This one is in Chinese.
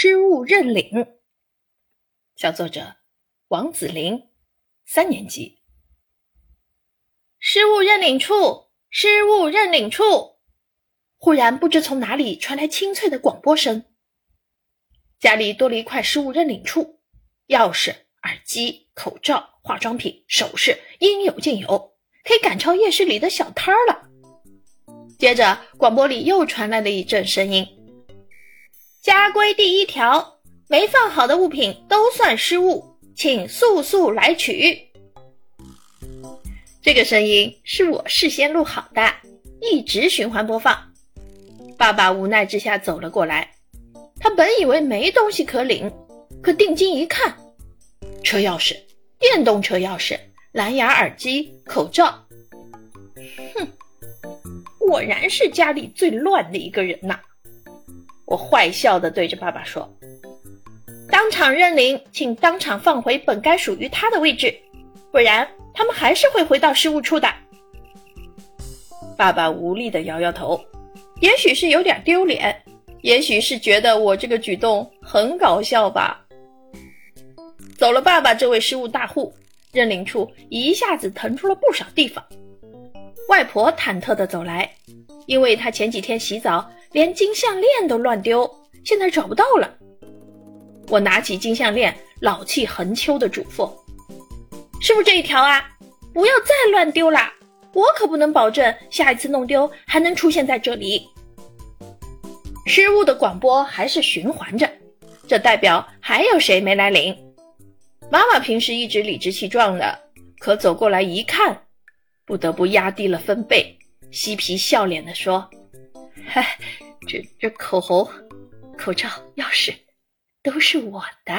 失物认领。小作者王子林，三年级。失物认领处，失物认领处。忽然，不知从哪里传来清脆的广播声。家里多了一块失物认领处，钥匙、耳机、口罩、化妆品、首饰，应有尽有，可以赶超夜市里的小摊儿了。接着，广播里又传来了一阵声音：“家规第一条，没放好的物品都算失物，请速速来取。”这个声音是我事先录好的，一直循环播放。爸爸无奈之下走了过来，他本以为没东西可领，可定睛一看，车钥匙、电动车钥匙、蓝牙耳机、口罩，哼。果然是家里最乱的一个人呐！我坏笑的对着爸爸说：“当场认领，请当场放回本该属于他的位置，不然他们还是会回到失物处的。”爸爸无力的摇摇头，也许是有点丢脸，也许是觉得我这个举动很搞笑吧。走了爸爸这位失物大户，认领处一下子腾出了不少地方。外婆忐忑地走来，因为她前几天洗澡连金项链都乱丢，现在找不到了。我拿起金项链，老气横秋地嘱咐：“是不是这一条啊，不要再乱丢啦！我可不能保证下一次弄丢还能出现在这里。”失物的广播还是循环着，这代表还有谁没来领？妈妈平时一直理直气壮的，可走过来一看。不得不压低了分贝，嬉皮笑脸地说：“哎，这这口红、口罩、钥匙，都是我的。”